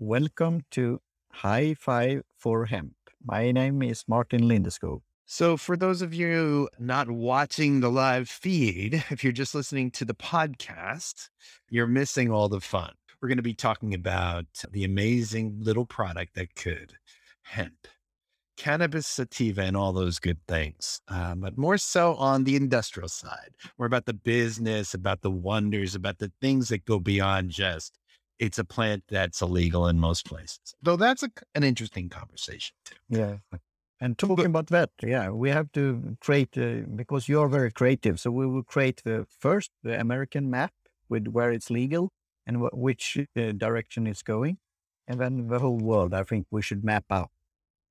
Welcome to High Five for Hemp. My name is Martin Lindeskog. So, for those of you not watching the live feed, if you're just listening to the podcast, you're missing all the fun. We're going to be talking about the amazing little product that could hemp, cannabis sativa, and all those good things. Um, but more so on the industrial side, more about the business, about the wonders, about the things that go beyond just it's a plant that's illegal in most places. Though that's a, an interesting conversation too. Yeah. And talking about that, yeah, we have to create, uh, because you're very creative. So we will create the first, the American map with where it's legal and wh- which uh, direction it's going. And then the whole world, I think we should map out.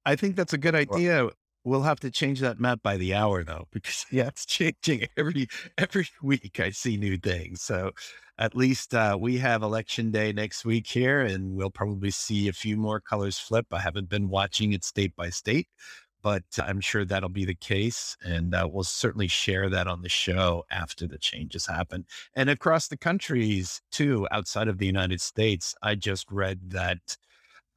I think that's a good idea. We'll have to change that map by the hour though, because yeah, it's changing every every week. I see new things. So at least uh, we have election day next week here, and we'll probably see a few more colors flip. I haven't been watching it state by state, but I'm sure that'll be the case. And uh, we'll certainly share that on the show after the changes happen. And across the countries, too, outside of the United States, I just read that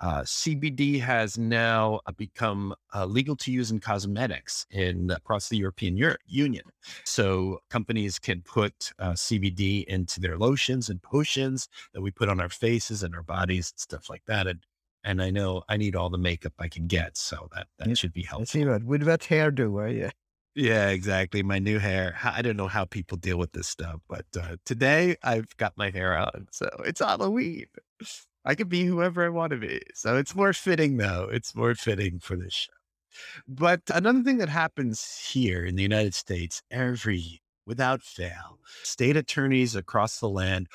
uh, CBD has now uh, become uh, legal to use in cosmetics in across the European Europe, Union. So companies can put uh, CBD into their lotions and potions that we put on our faces and our bodies and stuff like that. And and I know I need all the makeup I can get, so that that Yeah, should be helpful. see that with that hairdo, uh, yeah. Yeah, exactly. My new hair. I don't know how people deal with this stuff, but uh, today I've got my hair on, so it's Halloween. I can be whoever I want to be. So it's more fitting, though. It's more fitting for this show. But another thing that happens here in the United States every, without fail, state attorneys across the land,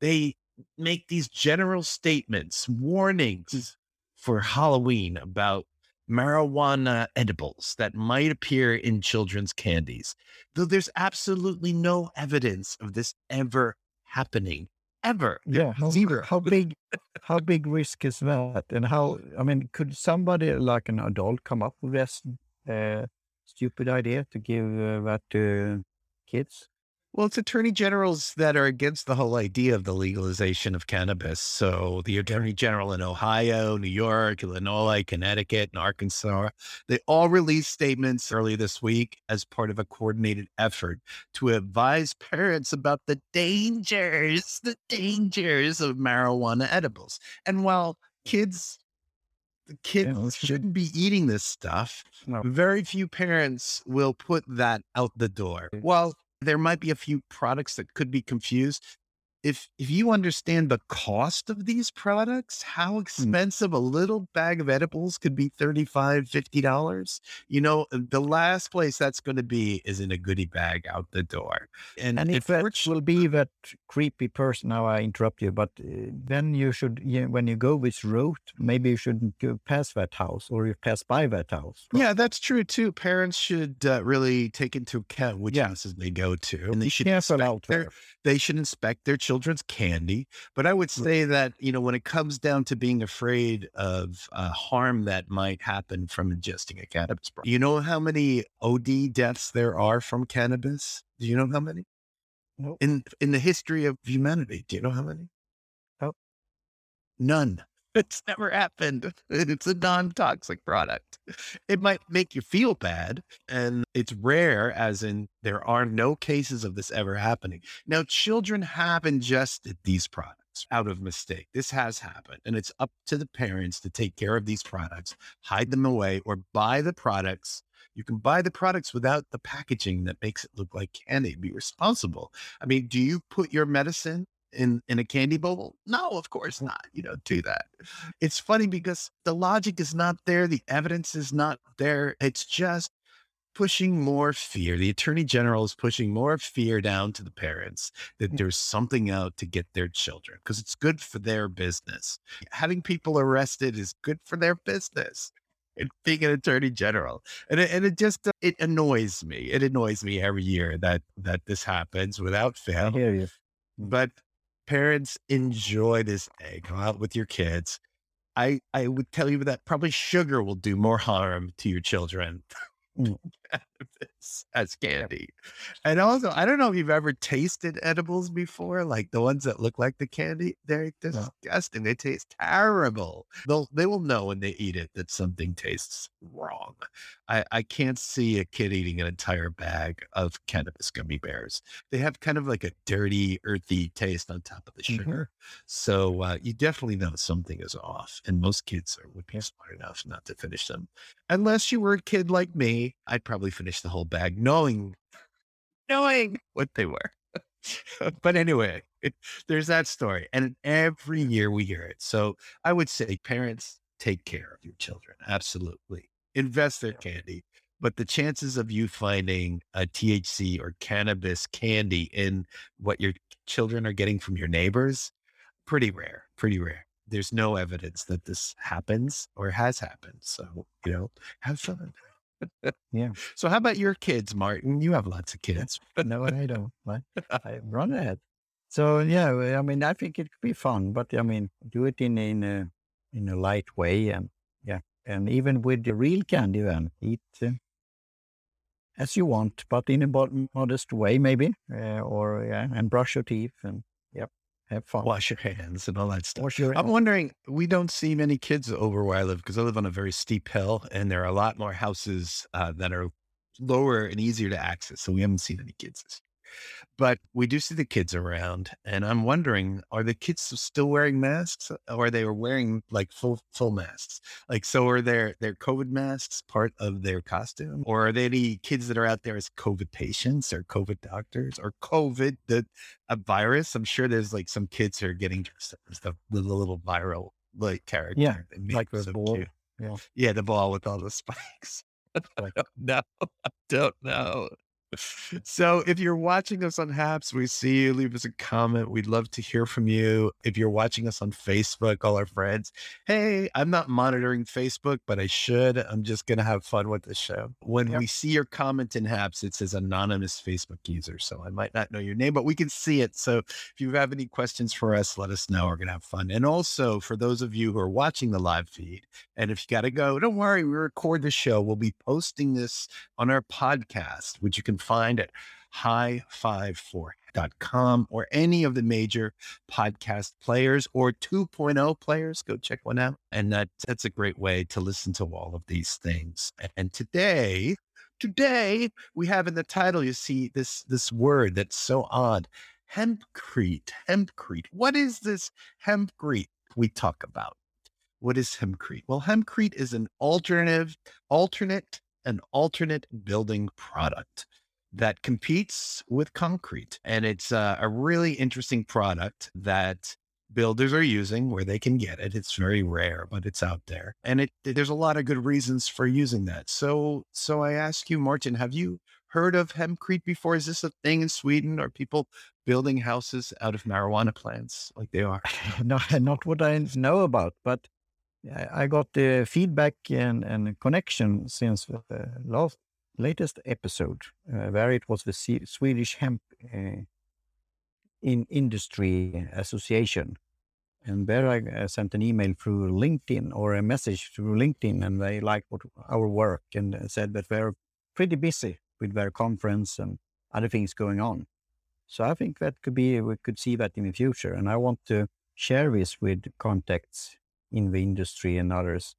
they make these general statements, warnings for Halloween about marijuana edibles that might appear in children's candies, though there's absolutely no evidence of this ever happening. Ever. Yeah, how, Zero. how big, how big risk is that? And how, I mean, could somebody like an adult come up with this uh, stupid idea to give uh, that to kids? Well, it's attorney generals that are against the whole idea of the legalization of cannabis. So the attorney general in Ohio, New York, Illinois, Connecticut, and Arkansas, they all released statements early this week as part of a coordinated effort to advise parents about the dangers, the dangers of marijuana edibles. And while kids, the kids good. shouldn't be eating this stuff, No. very few parents will put that out the door. While there might be a few products that could be confused. If if you understand the cost of these products, how expensive a little bag of edibles could be 35 $50, you know, the last place that's going to be is in a goodie bag out the door. And, And if that will be that creepy person, now I interrupt you, but uh, then you should, yeah, when you go this route, maybe you shouldn't go past that house or you pass by that house. yeah, that's true too. Parents should uh, really take into account which Yeah. houses they go to, and they should inspect out their there. they should inspect their children's candy. But I would say that, you know, when it comes down to being afraid of uh, harm that might happen from ingesting a cannabis product, you know how many OD deaths there are from cannabis? Do you know how many? Nope. In in the history of humanity, do you know how many? Nope. None. It's never happened. It's a non-toxic product. It might make you feel bad, and it's rare, as in there are no cases of this ever happening. Now, children have ingested these products out of mistake. This has happened, and it's up to the parents to take care of these products, hide them away, or buy the products. You can buy the products without the packaging that makes it look like candy. Be responsible. I mean, do you put your medicine in in a candy bowl? No, of course not. You don't do that. It's funny because the logic is not there, the evidence is not there. It's just pushing more fear. The attorney general is pushing more fear down to the parents that there's something out to get their children because it's good for their business. Having people arrested is good for their business. And being an attorney general, and it, and it just uh, it annoys me. It annoys me every year that that this happens without I fail. hear you. But parents enjoy this day. Go out with your kids. I I would tell you that probably sugar will do more harm to your children mm. Cannabis as candy. And also, I don't know if you've ever tasted edibles before, like the ones that look like the candy. They're disgusting. They taste terrible. They'll they will know when they eat it that something tastes wrong. I, I can't see a kid eating an entire bag of cannabis gummy bears. They have kind of like a dirty, earthy taste on top of the Mhm. sugar. So uh, you definitely know something is off. And most kids are, would be smart enough not to finish them. Unless you were a kid like me, I'd probably finish the whole bag knowing knowing what they were. but anyway, it, there's that story. And every year we hear it. So I would say parents take care of your children. Absolutely. Invest their candy. But the chances of you finding a THC or cannabis candy in what your children are getting from your neighbors, pretty rare, pretty rare. There's no evidence that this happens or has happened. So, you know, have fun. Yeah. So, how about your kids, Martin? You have lots of kids. no, I don't. Right? I run ahead. So yeah, I mean, I think it could be fun, but I mean, do it in in a in a light way, and yeah, and even with the real candy, then eat uh, as you want, but in a modest way, maybe, uh, or yeah, and brush your teeth, and have fun. Wash your hands and all that stuff. Wash your I'm wondering, we don't see many kids over where I live because I live on a very steep hill and there are a lot more houses uh, that are lower and easier to access. So we haven't seen any kids this year. But we do see the kids around. And I'm wondering, are the kids still wearing masks or are they wearing like full full masks? Like so are their their COVID masks part of their costume? Or are they any kids that are out there as COVID patients or COVID doctors or COVID the a virus? I'm sure there's like some kids who are getting dressed up as the, the little viral like character. Yeah, like the so ball. cute. Yeah. Yeah, the ball with all the spikes. I don't know. I don't know. So if you're watching us on Haps, we see you. Leave us a comment. We'd love to hear from you. If you're watching us on Facebook, all our friends, hey, I'm not monitoring Facebook, but I should. I'm just going to have fun with the show. When Yep. we see your comment in Haps, it says anonymous Facebook user. So I might not know your name, but we can see it. So if you have any questions for us, let us know. We're going to have fun. And also for those of you who are watching the live feed, and if you got to go, don't worry, we record the show. We'll be posting this on our podcast, which you can find at high54.com or any of the major podcast players or 2.0 players. Go check one out. And that, that's a great way to listen to all of these things. And today, today we have in the title, you see this, this word that's so odd, hempcrete, hempcrete. What is this hempcrete we talk about? What is hempcrete? Well, hempcrete is an alternative, alternate, an alternate building product that competes with concrete. And it's uh, a really interesting product that builders are using where they can get it. It's very rare, but it's out there. And it there's a lot of good reasons for using that. So so I ask you, Martin, have you heard of hempcrete before? Is this a thing in Sweden? Are people building houses out of marijuana plants like they are? no, not what I know about, but I got the feedback and, and connection since the last latest episode, uh, where it was the Se- Swedish Hemp uh, in Industry Association, and there I uh, sent an email through LinkedIn or a message through LinkedIn, and they liked what our work and uh, said that they're pretty busy with their conference and other things going on. So I think that could be we could see that in the future, and I want to share this with contacts in the industry and others.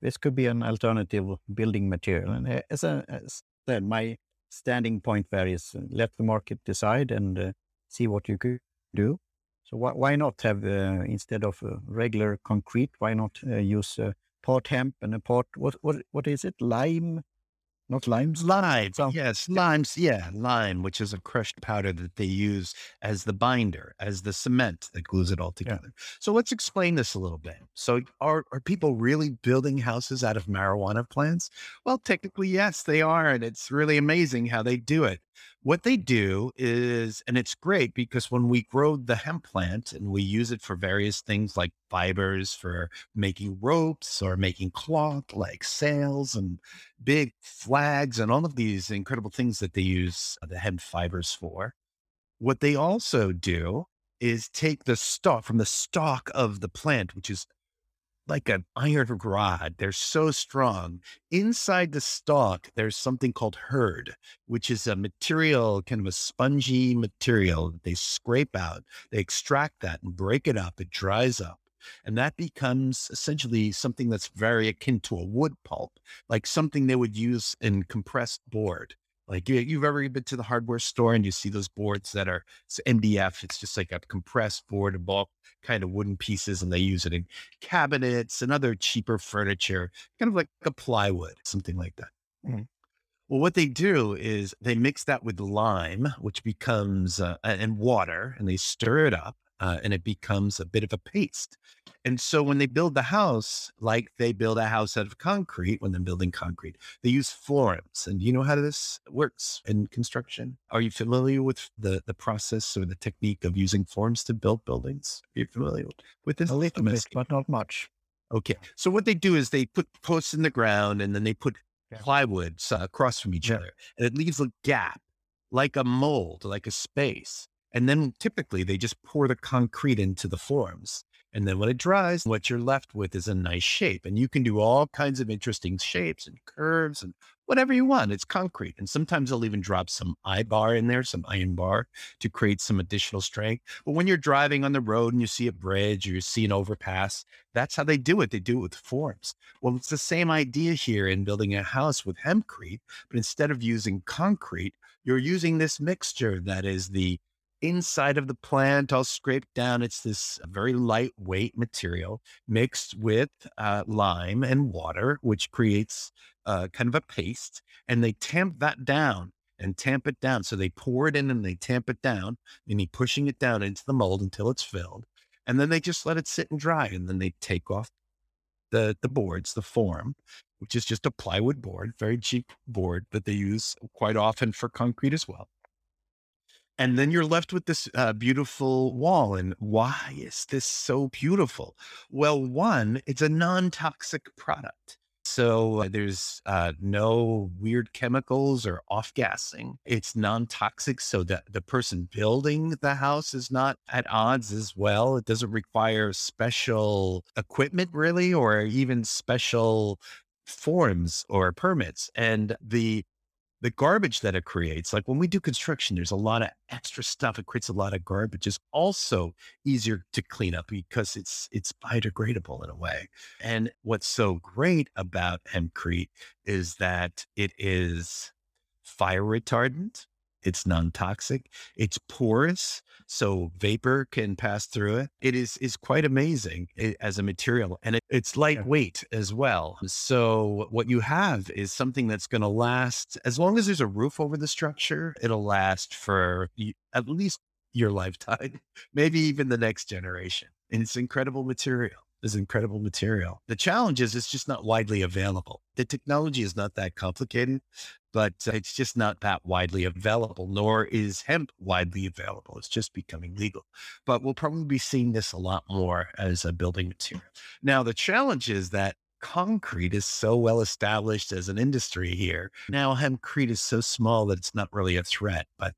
This could be an alternative building material. And uh, as I said, my standing point uh, let the market decide and uh, see what you could do. So why, why not have uh, instead of uh, regular concrete? Why not uh, use uh, part hemp and a part what what what is it? Lime, not limes. Lime, So- yes, limes, yeah, lime, which is a crushed powder that they use as the binder, as the cement that glues it all together. So let's explain this a little bit. So are are people really building houses out of marijuana plants? Well, technically, yes, they are, and it's really amazing how they do it. What they do is, and it's great because when we grow the hemp plant and we use it for various things like fibers for making ropes or making cloth like sails and big flags and all of these incredible things that they use the hemp fibers for. What they also do is take the stalk from the stalk of the plant, which is like an iron rod. They're so strong. Inside the stalk, there's something called hurd, which is a material, kind of a spongy material that they scrape out. They extract that and break it up. It dries up. And that becomes essentially something that's very akin to a wood pulp, like something they would use in compressed board. Like you, you've ever been to the hardware store and you see those boards that are it's MDF. It's just like a compressed board of bulk kind of wooden pieces, and they use it in cabinets and other cheaper furniture, kind of like a plywood, something like that. Mm-hmm. Well, what they do is they mix that with lime, which becomes uh, and water, and they stir it up uh, and it becomes a bit of a paste. And so when they build the house, like they build a house out of concrete, when they're building concrete, they use forms. And you know how this works in construction? Are you familiar with the, the process or the technique of using forms to build buildings? Are you familiar with this? A little bit, but not much. Okay. So what they do is they put posts in the ground and then they put yeah. plywood uh, across from each yeah. other and it leaves a gap like a mold, like a space. And then typically they just pour the concrete into the forms. And then when it dries, what you're left with is a nice shape. And you can do all kinds of interesting shapes and curves and whatever you want. It's concrete. And sometimes they'll even drop some eye bar in there, some iron bar to create some additional strength. But when you're driving on the road and you see a bridge or you see an overpass, that's how they do it. They do it with forms. Well, it's the same idea here in building a house with hempcrete, but instead of using concrete, you're using this mixture that is the inside of the plant, all scraped down. It's this very lightweight material mixed with uh, lime and water, which creates uh, kind of a paste. And they tamp that down and tamp it down. So they pour it in and they tamp it down, and you pushing it down into the mold until it's filled. And then they just let it sit and dry. And then they take off the, the boards, the form, which is just a plywood board, very cheap board that they use quite often for concrete as well and then you're left with this uh, beautiful wall. And why is this so beautiful? Well, one, it's a non toxic product. So uh, there's uh, no weird chemicals or off gassing. It's non toxic. So that the person building the house is not at odds as well. It doesn't require special equipment, really, or even special forms or permits. And the the garbage that it creates, like when we do construction, there's a lot of extra stuff. It creates a lot of garbage. It's also easier to clean up because it's it's biodegradable in a way. And what's so great about hempcrete is that it is fire retardant. It's non-toxic. It's porous, so vapor can pass through it. It is is quite amazing as a material, and it, it's lightweight yeah. as well. So what you have is something that's going to last as long as there's a roof over the structure. It'll last for at least your lifetime, maybe even the next generation. And it's incredible material is incredible material. The challenge is it's just not widely available. The technology is not that complicated, but uh, it's just not that widely available, nor is hemp widely available. It's just becoming legal. But we'll probably be seeing this a lot more as a building material. Now, the challenge is that concrete is so well established as an industry here. Now, hempcrete is so small that it's not really a threat, but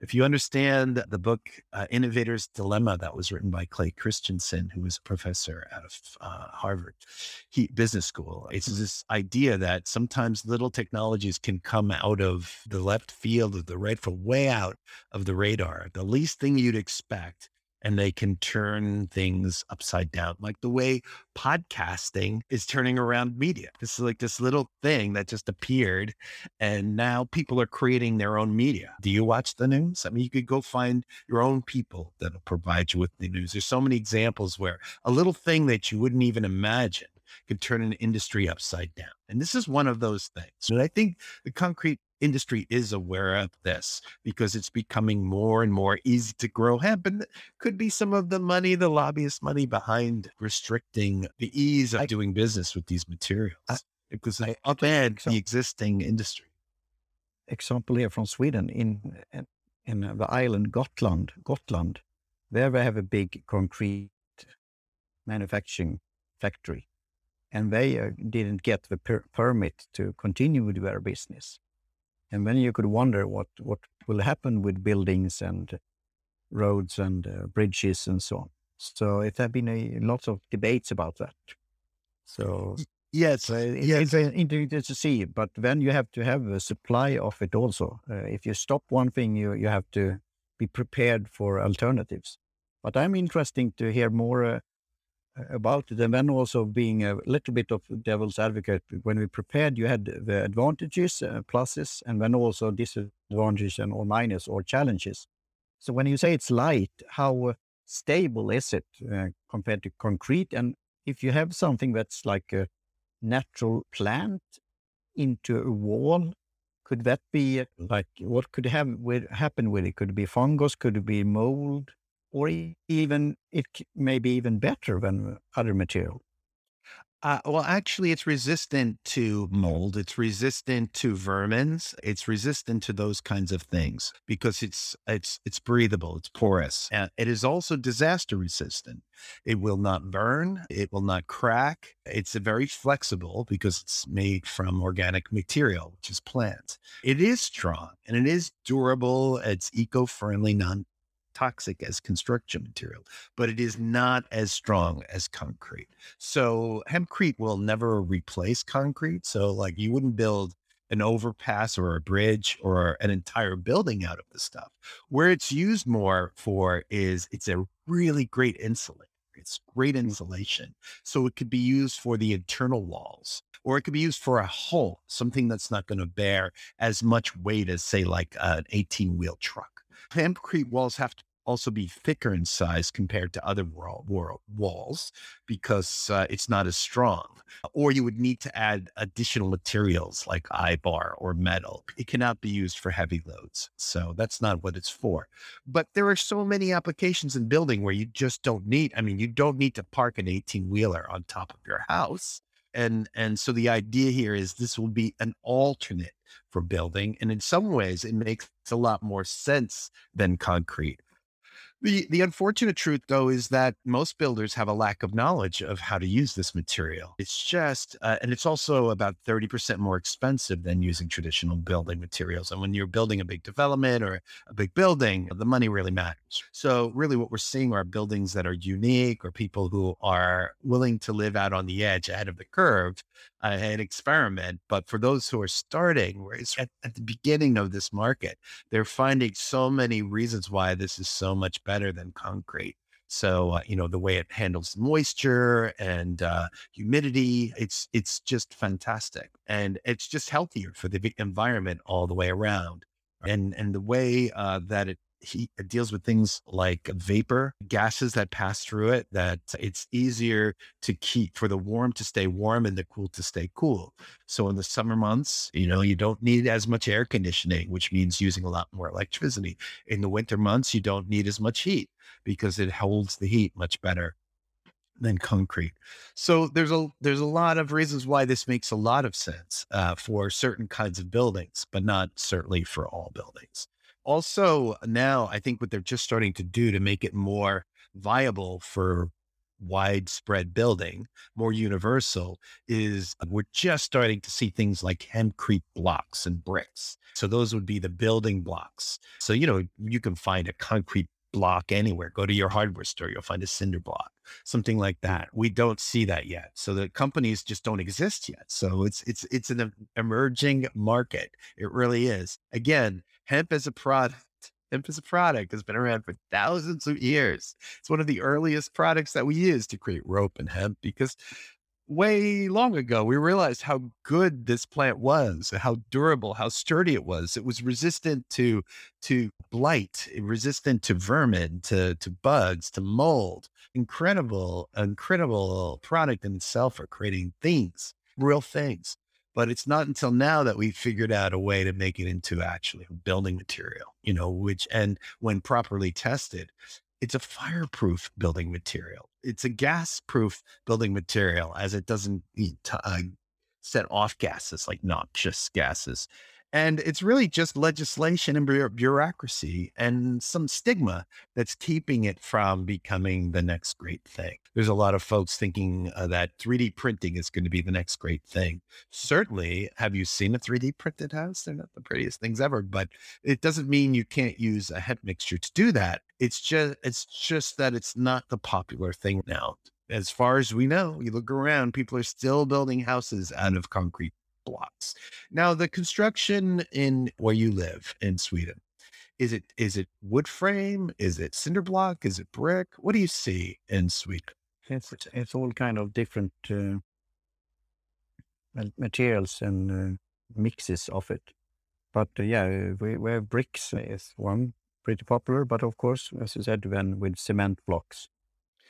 if you understand the book uh, Innovator's Dilemma that was written by Clay Christensen, who was a professor out of uh, Harvard he, Business School, it's this idea that sometimes little technologies can come out of the left field of the right, from way out of the radar, the least thing you'd expect and they can turn things upside down, like the way podcasting is turning around media. This is like this little thing that just appeared, and now people are creating their own media. Do you watch the news? I mean, you could go find your own people that'll provide you with the news. There's so many examples where a little thing that you wouldn't even imagine could turn an industry upside down. And this is one of those things. And I think the concrete industry is aware of this because it's becoming more and more easy to grow hemp. And could be some of the money, the lobbyist money behind restricting the ease of I, doing business with these materials I, because they upend the existing industry. Example here from Sweden in, in, in the island Gotland, Gotland, there they have a big concrete manufacturing factory and they uh, didn't get the per- permit to continue with their business. And then you could wonder what, what will happen with buildings and roads and uh, bridges and so on. So it have been a lot of debates about that. So yes, so it- yes. it's uh, interesting to see. But then you have to have a supply of it also. Uh, if you stop one thing, you you have to be prepared for alternatives. But I'm interesting to hear more uh, about it, and then also being a little bit of devil's advocate. When we prepared, you had the advantages, uh, pluses, and then also disadvantages and or minus or challenges. So when you say it's light, how uh, stable is it uh, compared to concrete? And if you have something that's like a natural plant into a wall, could that be uh, like what could have with, happen with it? Could it be fungus? Could it be mold? Or even it may be even better than other material. Uh, well, actually, it's resistant to mold. It's resistant to vermins. It's resistant to those kinds of things because it's it's it's breathable. It's porous. And it is also disaster resistant. It will not burn. It will not crack. It's very flexible because it's made from organic material, which is plants. It is strong and it is durable. It's eco-friendly, non-toxic as construction material, but it is not as strong as concrete. So hempcrete will never replace concrete. So like you wouldn't build an overpass or a bridge or an entire building out of the stuff. Where it's used more for is it's a really great insulator. It's great mm. insulation. So it could be used for the internal walls or it could be used for a hull, something that's not going to bear as much weight as say like an 18 wheel truck. Hempcrete walls have to also be thicker in size compared to other wall, wall, walls because uh, it's not as strong. Or you would need to add additional materials like I bar or metal. It cannot be used for heavy loads. So that's not what it's for. But there are so many applications in building where you just don't need, I mean, you don't need to park an 18 wheeler on top of your house. And, and so the idea here is this will be an alternate for building. And in some ways, it makes a lot more sense than concrete. The the unfortunate truth though is that most builders have a lack of knowledge of how to use this material. It's just uh, and it's also about 30% more expensive than using traditional building materials. And when you're building a big development or a big building, the money really matters. So really what we're seeing are buildings that are unique or people who are willing to live out on the edge ahead of the curve uh, and experiment. But for those who are starting, where it's at, at the beginning of this market, they're finding so many reasons why this is so much better than concrete. So uh, you know the way it handles moisture and uh, humidity, it's it's just fantastic, and it's just healthier for the environment all the way around. And and the way uh, that it he deals with things like vapor gases that pass through it that it's easier to keep for the warm to stay warm and the cool to stay cool. So in the summer months you know you don't need as much air conditioning which means using a lot more electricity. In the winter months you don't need as much heat because it holds the heat much better than concrete. So there's a there's a lot of reasons why this makes a lot of sense uh, for certain kinds of buildings, but not certainly for all buildings also now I think what they're just starting to do to make it more viable for widespread building, more universal, is uh, we're just starting to see things like hempcrete blocks and bricks. So those would be the building blocks. So, you know, you can find a concrete block anywhere. Go to your hardware store, you'll find a cinder block, something like that. We don't see that yet. So the companies just don't exist yet. So it's it's it's an emerging market. It really is. Again, hemp as a product hemp as a product has been around for thousands of years. It's one of the earliest products that we use to create rope and hemp because way long ago we realized how good this plant was, how durable, how sturdy it was. It was resistant to to blight, resistant to vermin, to to bugs, to mold. Incredible, incredible product in itself for creating things, real things. But it's not until now that we figured out a way to make it into actually building material, you know, which, and when properly tested, it's a fireproof building material. It's a gas proof building material as it doesn't uh, set off gases like noxious gases. And it's really just legislation and bureaucracy and some stigma that's keeping it from becoming the next great thing. There's a lot of folks thinking uh, that 3D printing is going to be the next great thing. Certainly, have you seen a 3D printed house? They're not the prettiest things ever, but it doesn't mean you can't use a hemp mixture to do that. It's just it's just that it's not the popular thing now as far as we know, you look around, people are still building houses out of concrete blocks. Now, the construction in where you live in Sweden, is it is it wood frame? Is it cinder block? Is it brick? What do you see in Sweden? It's it's all kind of different uh, materials and uh, mixes of it. But uh, yeah, we, we have bricks is one pretty popular, but of course, as you said, when with cement blocks.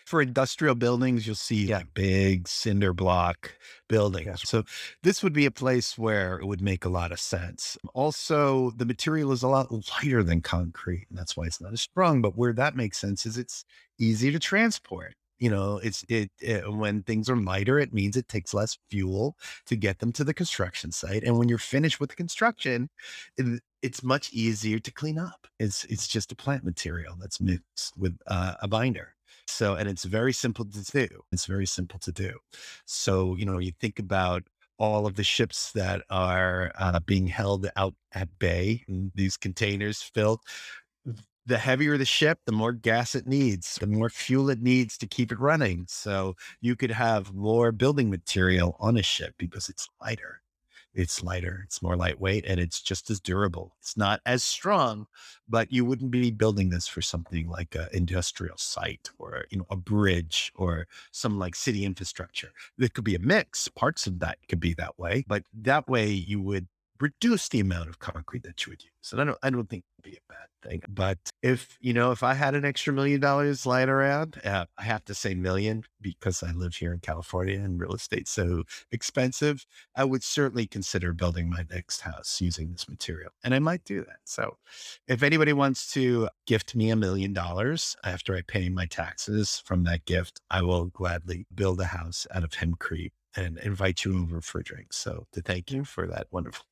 For industrial buildings, you'll see yeah. like big cinder block buildings. Yes. So this would be a place where it would make a lot of sense. Also, the material is a lot lighter than concrete, and that's why it's not as strong. But where that makes sense is it's easy to transport you know it's it, it, when things are lighter it means it takes less fuel to get them to the construction site and when you're finished with the construction it's much easier to clean up it's it's just a plant material that's mixed with uh, a binder so and it's very simple to do it's very simple to do so you know you think about all of the ships that are uh, being held out at bay these containers filled the heavier the ship, the more gas it needs, the more fuel it needs to keep it running. So you could have more building material on a ship because it's lighter. It's lighter, it's more lightweight, and it's just as durable. It's not as strong, but you wouldn't be building this for something like an industrial site or you know a bridge or some like city infrastructure. There could be a mix. Parts of that could be that way, but that way you would reduce the amount of concrete that you would use. And I don't, I don't think it'd be a bad thing. But if, you know, if I had an extra million dollars lying around, uh, I have to say million because I live here in California and real estate's so expensive. I would certainly consider building my next house using this material. And I might do that. So if anybody wants to gift me a million dollars after I pay my taxes from that gift, I will gladly build a house out of hempcrete and invite you over for drinks. So to thank you for that wonderful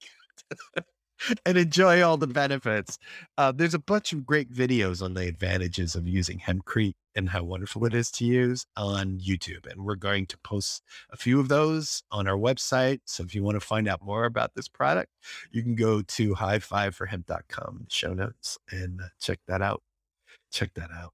and enjoy all the benefits. Uh, there's a bunch of great videos on the advantages of using hempcrete and how wonderful it is to use on YouTube. And we're going to post a few of those on our website. So if you want to find out more about this product, you can go to high5forhemp.com show notes and uh, check that out. Check that out.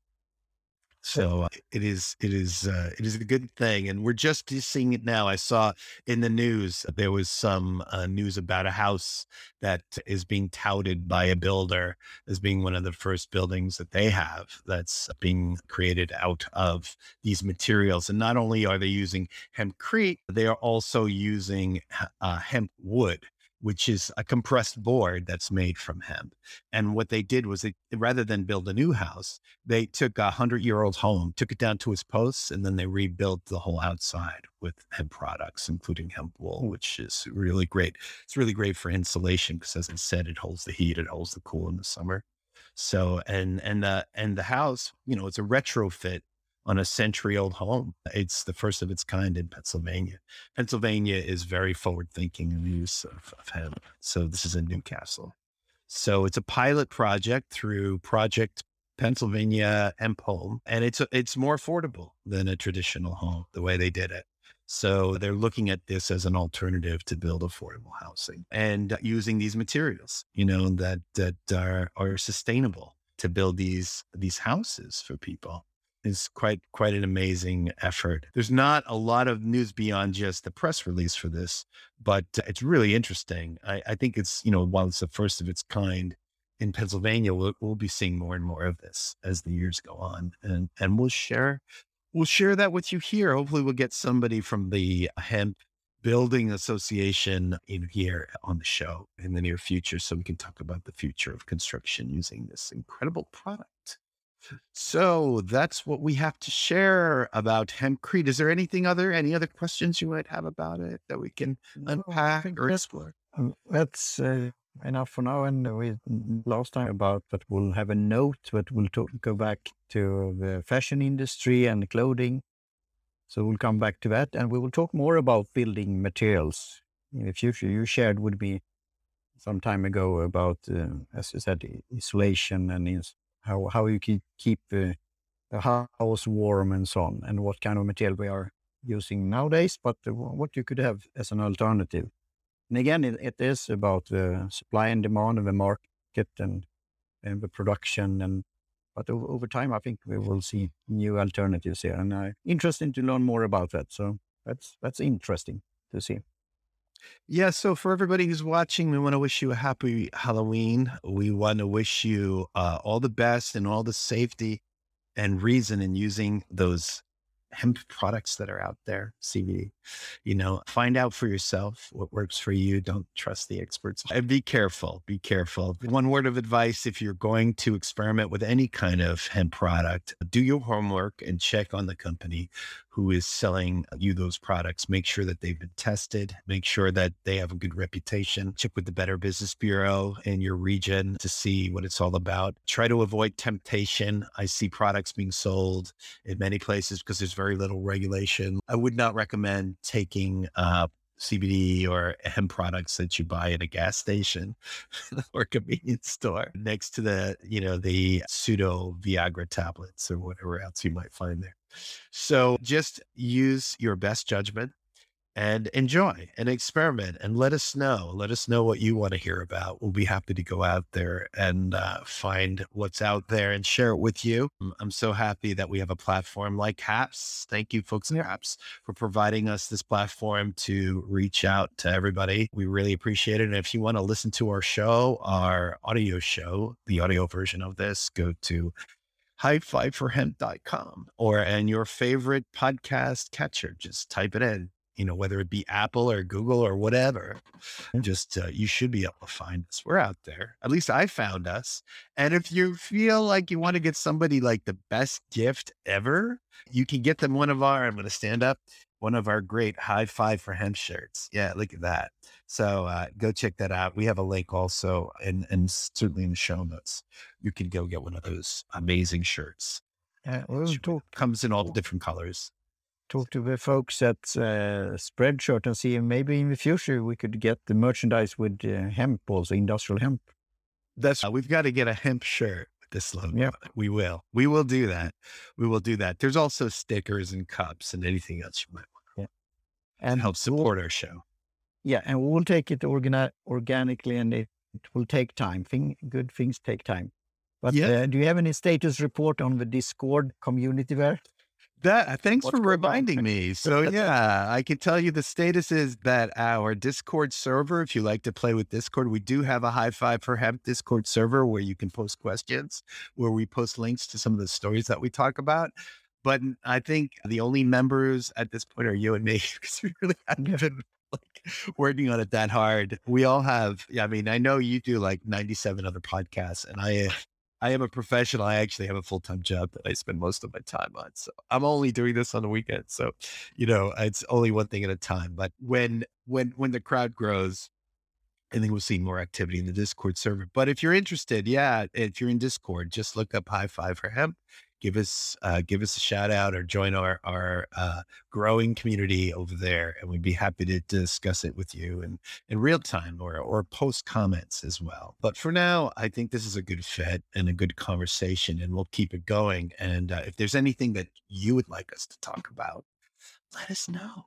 So uh, it is, it is, uh, it is a good thing, and we're just seeing it now. I saw in the news there was some uh, news about a house that is being touted by a builder as being one of the first buildings that they have that's being created out of these materials. And not only are they using hempcrete, they are also using uh, hemp wood which is a compressed board that's made from hemp. And what they did was they, rather than build a new house, they took a hundred year old home, took it down to its posts, and then they rebuilt the whole outside with hemp products, including hemp wool, which is really great. It's really great for insulation because as I said, it holds the heat, it holds the cool in the summer. So, and, and the, and the house, you know, it's a retrofit on a century old home. It's the first of its kind in Pennsylvania. Pennsylvania is very forward thinking in the use of, of hemp. So this is in New Castle. So it's a pilot project through Project Pennsylvania Hemp Home, and it's it's more affordable than a traditional home the way they did it. So they're looking at this as an alternative to build affordable housing and using these materials, you know, that that are are sustainable to build these these houses for people is quite quite an amazing effort. There's not a lot of news beyond just the press release for this, but uh, it's really interesting. I, I think it's you know while it's the first of its kind in Pennsylvania, we'll, we'll be seeing more and more of this as the years go on, and and we'll share we'll share that with you here. Hopefully, we'll get somebody from the hemp building association in here on the show in the near future so we can talk about the future of construction using this incredible product so that's what we have to share about hempcrete. Is there anything other, any other questions you might have about it that we can unpack or explore? Um, that's uh, enough for now. And we last time about that we'll have a note that will talk, go back to the fashion industry and clothing. So we'll come back to that, and we will talk more about building materials in the future. You shared with me some time ago about, uh, as you said, isolation and how how you keep keep the, the house warm and so on, and what kind of material we are using nowadays, but what you could have as an alternative. And again, it, it is about the supply and demand of the market and, and the production, and but over, time, I think we will see new alternatives here, and uh, interesting to learn more about that. So that's that's interesting to see. Yeah. So for everybody who's watching, we want to wish you a happy Halloween. We want to wish you uh, all the best and all the safety and reason in using those hemp products that are out there, CBD. You know, find out for yourself what works for you. Don't trust the experts. And be careful. Be careful. One word of advice if you're going to experiment with any kind of hemp product, do your homework and check on the company who is selling you those products. Make sure that they've been tested, make sure that they have a good reputation. Check with the Better Business Bureau in your region to see what it's all about. Try to avoid temptation. I see products being sold in many places because there's very little regulation. I would not recommend taking uh, CBD or hemp products that you buy at a gas station or convenience store next to the, you know, the pseudo Viagra tablets or whatever else you might find there. So just use your best judgment and enjoy and experiment and let us know. Let us know what you want to hear about. We'll be happy to go out there and uh, find what's out there and share it with you. I'm so happy that we have a platform like HAPS. Thank you, folks at HAPS, for providing us this platform to reach out to everybody. We really appreciate it. And if you want to listen to our show, our audio show, the audio version of this, go to high5forhemp.com or and your favorite podcast catcher. Just type it in, you know, whether it be Apple or Google or whatever. Just uh, you should be able to find us. We're out there. At least I found us. And if you feel like you want to get somebody like the best gift ever, you can get them one of our, I'm going to stand up, one of our great high five for hemp shirts. Yeah, look at that. So uh, go check that out. We have a link also, and, and certainly in the show notes, you can go get one of those amazing shirts. Yeah, we'll. Comes in all different colors. Talk to the folks at uh, Spreadshirt and see if maybe in the future we could get the merchandise with uh, hemp, also industrial hemp. That's uh, we've got to get a hemp shirt with this logo. Yeah, we will. We will do that. We will do that. There's also stickers and cups and anything else you might want. Yeah, and help support our show. Yeah, and we'll take it organi- organically, and it, it, will take time. Thing, good things take time. But yeah. uh, do you have any status report on the Discord community there? That uh, thanks What's for reminding me. So yeah, I can tell you the status is that our Discord server, if you like to play with Discord, we do have a high five for hemp Discord server where you can post questions, where we post links to some of the stories that we talk about. But I think the only members at this point are you and me because we really haven't been like working on it that hard. We all have. Yeah, I mean, I know you do like 97 other podcasts, and I I am a professional. I actually have a full time job that I spend most of my time on. So I'm only doing this on the weekend. So, you know, it's only one thing at a time. But when when when the crowd grows, I think we'll see more activity in the Discord server. But if you're interested, yeah, if you're in Discord, just look up High Five for Hemp give us uh, give us a shout out or join our our uh, growing community over there, and we'd be happy to discuss it with you in in real time or or post comments as well. But for now, I think this is a good fit and a good conversation, and we'll keep it going. And uh, if there's anything that you would like us to talk about, let us know.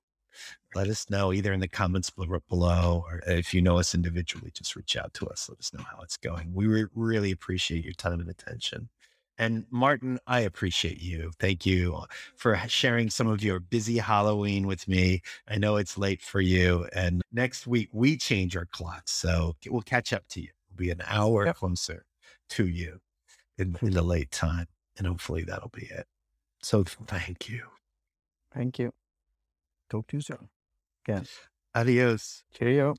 Let us know either in the comments below or if you know us individually, just reach out to us. Let us know how it's going. We re- really appreciate your time and attention. And Martin, I appreciate you. Thank you uh, for sharing some of your busy Halloween with me. I know it's late for you. And next week, we change our clocks. So we'll catch up to you. We'll be an hour yep. closer to you in, in the late time. And hopefully that'll be it. So thank you. Thank you. Talk to you soon. Again. Adios. Cheerio.